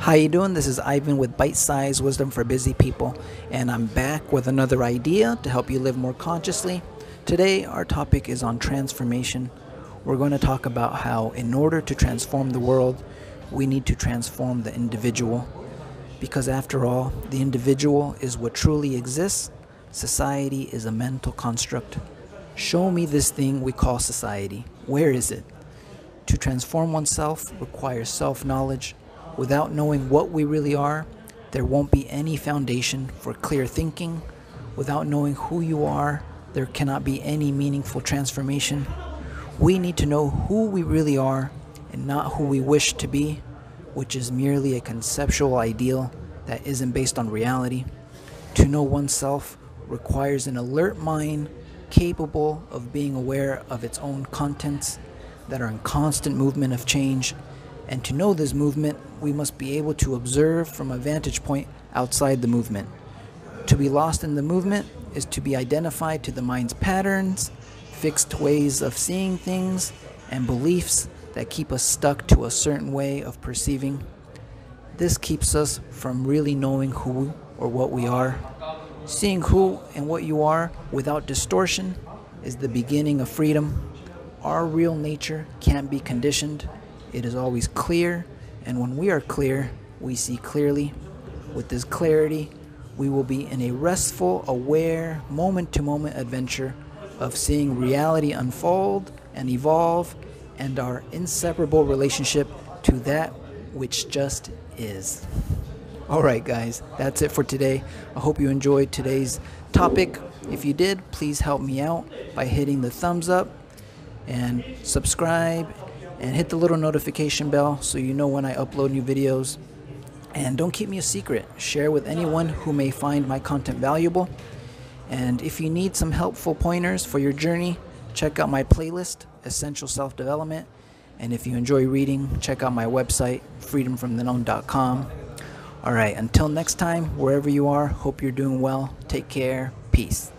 How you doing? This is Ivan with Bite Size Wisdom for Busy People, and I'm back with another idea to help you live more consciously. Today, our topic is on transformation. We're going to talk about how, in order to transform the world, we need to transform the individual. Because after all, the individual is what truly exists. Society is a mental construct. Show me this thing we call society. Where is it? To transform oneself requires self knowledge. Without knowing what we really are, there won't be any foundation for clear thinking. Without knowing who you are, there cannot be any meaningful transformation. We need to know who we really are and not who we wish to be, which is merely a conceptual ideal that isn't based on reality. To know oneself requires an alert mind capable of being aware of its own contents that are in constant movement of change. And to know this movement, we must be able to observe from a vantage point outside the movement. To be lost in the movement is to be identified to the mind's patterns, fixed ways of seeing things, and beliefs that keep us stuck to a certain way of perceiving. This keeps us from really knowing who or what we are. Seeing who and what you are without distortion is the beginning of freedom. Our real nature can't be conditioned, it is always clear, and when we are clear, we see clearly. With this clarity, we will be in a restful, aware, moment to moment adventure of seeing reality unfold and evolve and our inseparable relationship to that which just is. All right, guys, that's it for today. I hope you enjoyed today's topic. If you did, please help me out by hitting the thumbs up and subscribe and hit the little notification bell so you know when I upload new videos. And don't keep me a secret. Share with anyone who may find my content valuable. And if you need some helpful pointers for your journey, check out my playlist, Essential Self Development. And if you enjoy reading, check out my website, freedomfromtheknown.com. All right, until next time, wherever you are, hope you're doing well. Take care. Peace.